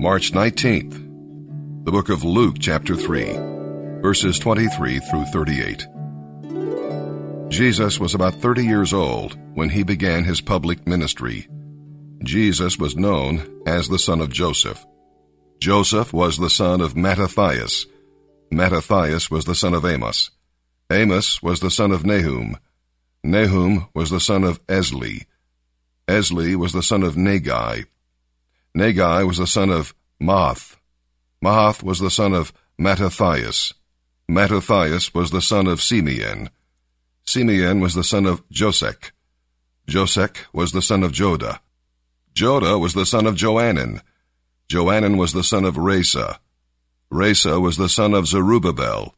March 19th, the book of Luke, chapter 3, verses 23 through 38. Jesus was about 30 years old when he began his public ministry. Jesus was known as the son of Joseph. Joseph was the son of Mattathias. Mattathias was the son of Amos. Amos was the son of Nahum. Nahum was the son of Esli. Esli was the son of Naggai. Naggai was the son of Maath. Maath was the son of Mattathias. Mattathias was the son of Simeon. Simeon was the son of Josech. Josech was the son of Joda. Joda was the son of Joanan. Joanan was the son of Rhesa. Rhesa was the son of Zerubbabel.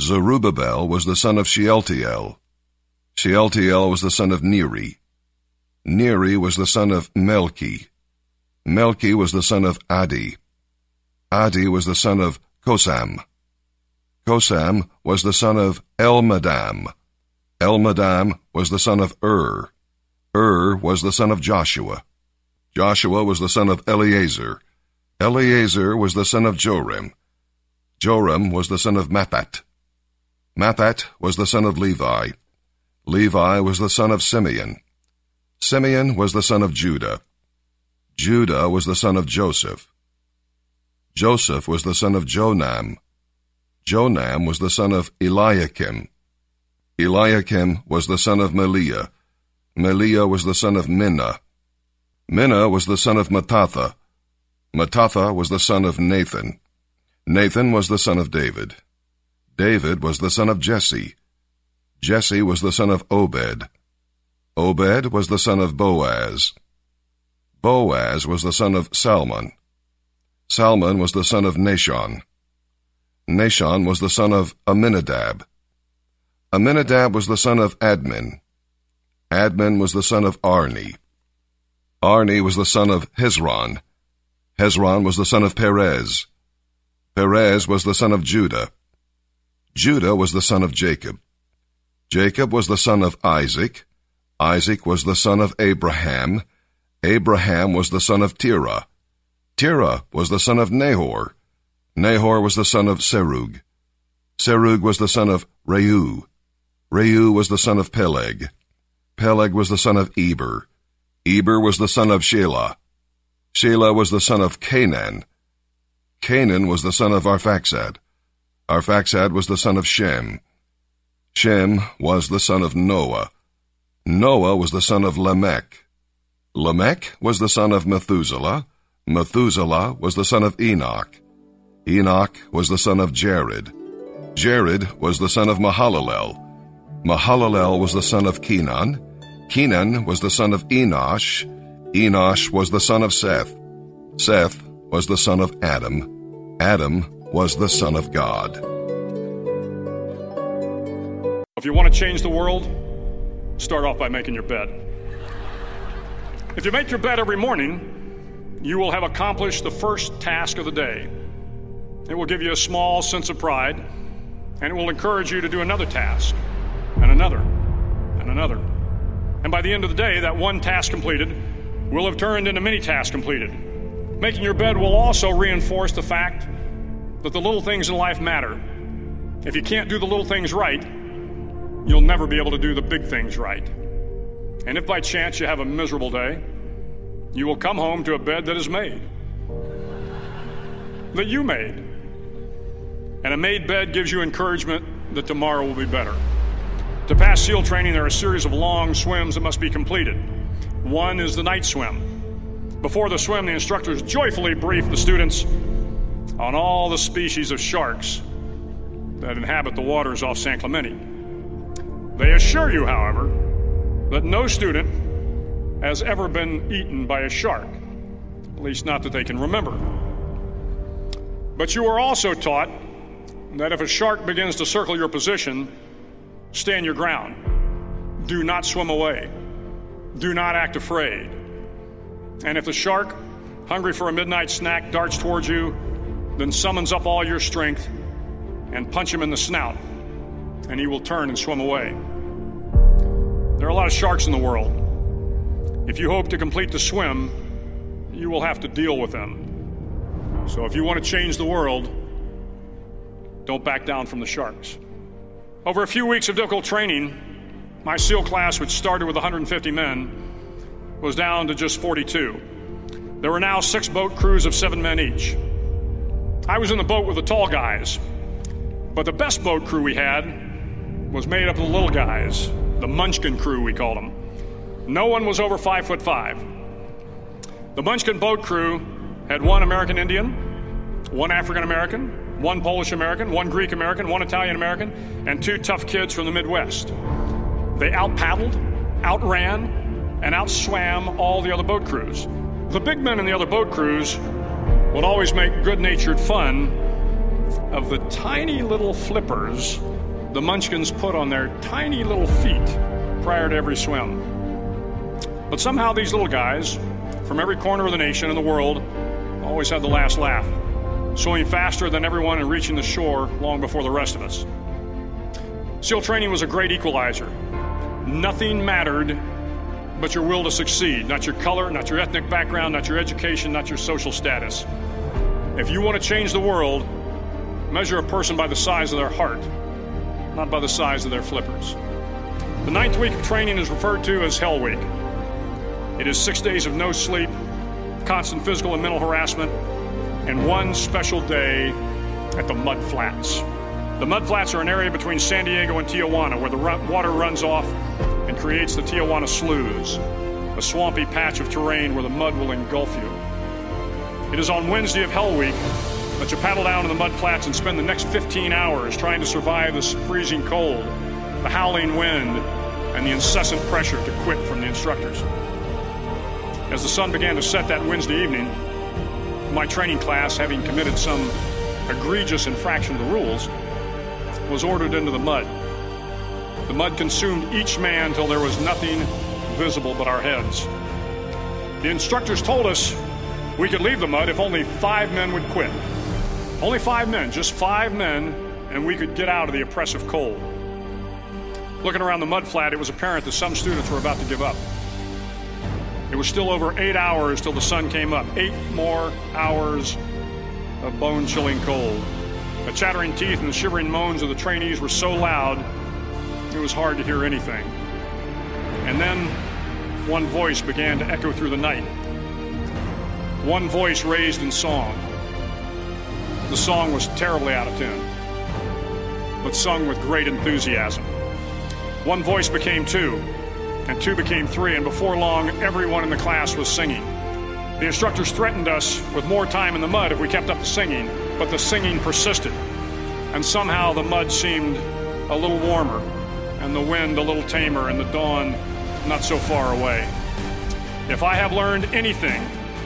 Zerubbabel was the son of Shealtiel. Shealtiel was the son of Neri. Neri was the son of Melchi. Melchi was the son of Addi. Addi was the son of Cosam. Cosam was the son of Elmadam. Elmadam was the son of Ur. Ur was the son of Joshua. Joshua was the son of Eleazar. Eleazar was the son of Joram. Joram was the son of Matthat. Matthat was the son of Levi. Levi was the son of Simeon. Simeon was the son of Judah. Judah was the son of Joseph. Joseph was the son of Jonam. Jonam was the son of Eliakim. Eliakim was the son of Melea. Melea was the son of Menna. Menna was the son of Mattatha. Mattatha was the son of Nathan. Nathan was the son of David. David was the son of Jesse. Jesse was the son of Obed. Obed was the son of Boaz. Boaz was the son of Salmon. Salmon was the son of Nahshon. Nahshon was the son of Amminadab. Amminadab was the son of Admin. Admin was the son of Arni. Arni was the son of Hezron. Hezron was the son of Perez. Perez was the son of Judah. Judah was the son of Jacob. Jacob was the son of Isaac. Isaac was the son of Abraham. Abraham was the son of Terah. Terah was the son of Nahor. Nahor was the son of Serug. Serug was the son of Reu. Reu was the son of Peleg. Peleg was the son of Eber. Eber was the son of Shelah. Shelah was the son of Cainan. Cainan was the son of Arphaxad. Arphaxad was the son of Shem. Shem was the son of Noah. Noah was the son of Lamech. Lamech was the son of Methuselah. Methuselah was the son of Enoch. Enoch was the son of Jared. Jared was the son of Mahalalel. Mahalalel was the son of Kenan. Kenan was the son of Enosh. Enosh was the son of Seth. Seth was the son of Adam. Adam was the son of God. If you want to change the world, start off by making your bed. If you make your bed every morning, you will have accomplished the first task of the day. It will give you a small sense of pride, and it will encourage you to do another task, and another, and another. And by the end of the day, that one task completed will have turned into many tasks completed. Making your bed will also reinforce the fact that the little things in life matter. If you can't do the little things right, you'll never be able to do the big things right. And if by chance you have a miserable day, you will come home to a bed that is made, that you made. And a made bed gives you encouragement that tomorrow will be better. To pass SEAL training, there are a series of long swims that must be completed. One is the night swim. Before the swim, the instructors joyfully brief the students on all the species of sharks that inhabit the waters off San Clemente. They assure you, however, that no student has ever been eaten by a shark, at least not that they can remember. But you are also taught that if a shark begins to circle your position, stand your ground. Do not swim away. Do not act afraid. And if the shark, hungry for a midnight snack, darts towards you, then summons up all your strength and punch him in the snout, and he will turn and swim away. There are a lot of sharks in the world. If you hope to complete the swim, you will have to deal with them. So if you want to change the world, don't back down from the sharks. Over a few weeks of difficult training, my SEAL class, which started with 150 men, was down to just 42. There were now six boat crews of seven men each. I was in the boat with the tall guys, but the best boat crew we had was made up of the little guys, the Munchkin crew, we called them. No one was over five foot five. The Munchkin boat crew had one American Indian, one African American, one Polish American, one Greek American, one Italian American, and two tough kids from the Midwest. They out paddled, outran, and outswam all the other boat crews. The big men in the other boat crews would always make good natured fun of the tiny little flippers the munchkins put on their tiny little feet prior to every swim. But somehow these little guys from every corner of the nation and the world always had the last laugh, swimming faster than everyone and reaching the shore long before the rest of us. SEAL training was a great equalizer. Nothing mattered but your will to succeed, not your color, not your ethnic background, not your education, not your social status. If you want to change the world, measure a person by the size of their heart, not by the size of their flippers. The ninth week of training is referred to as Hell Week. It is six days of no sleep, constant physical and mental harassment, and one special day at the Mud Flats. The Mud Flats are an area between San Diego and Tijuana where the run- water runs off and creates the Tijuana Sloughs, a swampy patch of terrain where the mud will engulf you. It is on Wednesday of Hell Week that you paddle down to the mud flats and spend the next 15 hours trying to survive this freezing cold, the howling wind, and the incessant pressure to quit from the instructors. As the sun began to set that Wednesday evening, my training class, having committed some egregious infraction of the rules, was ordered into the mud. The mud consumed each man till there was nothing visible but our heads. The instructors told us we could leave the mud if only five men would quit. Only five men, just five men, and we could get out of the oppressive cold. Looking around the mud flat, it was apparent that some students were about to give up. It was still over eight hours till the sun came up. Eight more hours of bone chilling cold. The chattering teeth and the shivering moans of the trainees were so loud, it was hard to hear anything. And then one voice began to echo through the night. One voice raised in song. The song was terribly out of tune, but sung with great enthusiasm. One voice became two, and two became three, and before long, everyone in the class was singing. The instructors threatened us with more time in the mud if we kept up the singing, but the singing persisted. And somehow the mud seemed a little warmer, and the wind a little tamer, and the dawn not so far away. If I have learned anything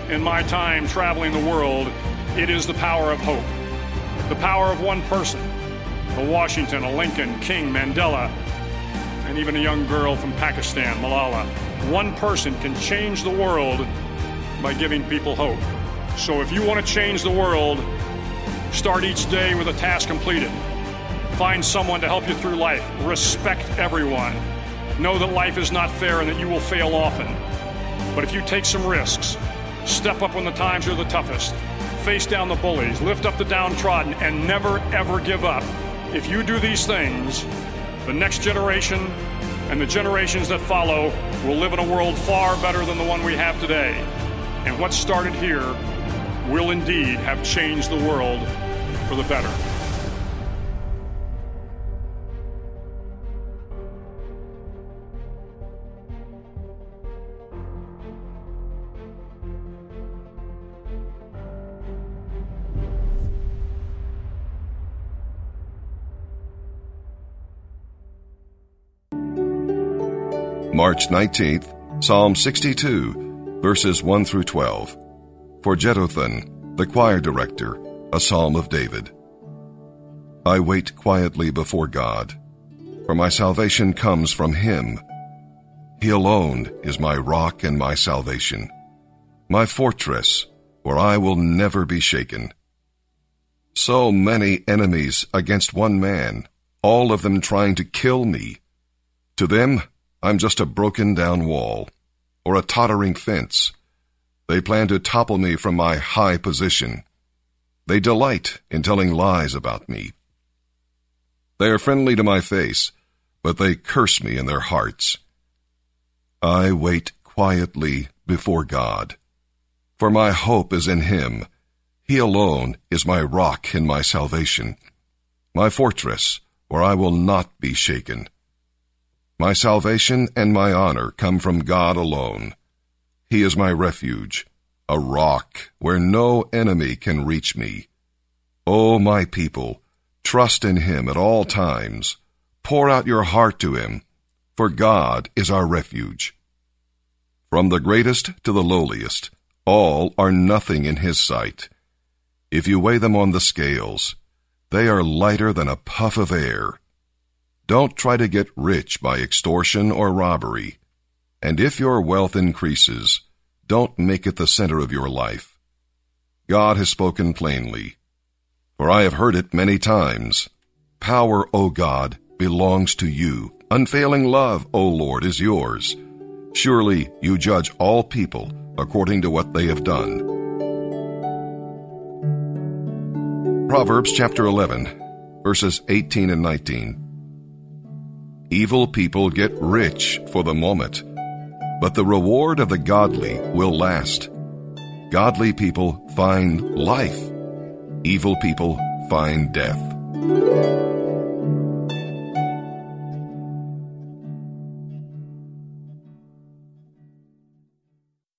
in my time traveling the world, it is the power of hope. The power of one person a Washington, a Lincoln, King, Mandela, and even a young girl from Pakistan, Malala. One person can change the world by giving people hope. So if you want to change the world, start each day with a task completed. Find someone to help you through life. Respect everyone. Know that life is not fair and that you will fail often. But if you take some risks, step up when the times are the toughest, face down the bullies, lift up the downtrodden, and never ever give up. If you do these things, the next generation and the generations that follow will live in a world far better than the one we have today. And what started here will indeed have changed the world for the better. March 19th, Psalm 62, verses 1 through 12. For Jeduthun, the choir director, a psalm of David. I wait quietly before God, for my salvation comes from Him. He alone is my rock and my salvation, my fortress, where I will never be shaken. So many enemies against one man, all of them trying to kill me. To them, I'm just a broken down wall, or a tottering fence. They plan to topple me from my high position. They delight in telling lies about me. They are friendly to my face, but they curse me in their hearts. I wait quietly before God, for my hope is in Him. He alone is my rock and my salvation, my fortress, where I will not be shaken. My salvation and my honor come from God alone. He is my refuge, a rock where no enemy can reach me. O my people, trust in him at all times. Pour out your heart to him, for God is our refuge. From the greatest to the lowliest, all are nothing in his sight. If you weigh them on the scales, they are lighter than a puff of air. Don't try to get rich by extortion or robbery. And if your wealth increases, don't make it the center of your life. God has spoken plainly. For I have heard it many times. Power, O God, belongs to you. Unfailing love, O Lord, is yours. Surely you judge all people according to what they have done. Proverbs chapter 11, verses 18 and 19. Evil people get rich for the moment, but the reward of the godly will last. Godly people find life. Evil people find death.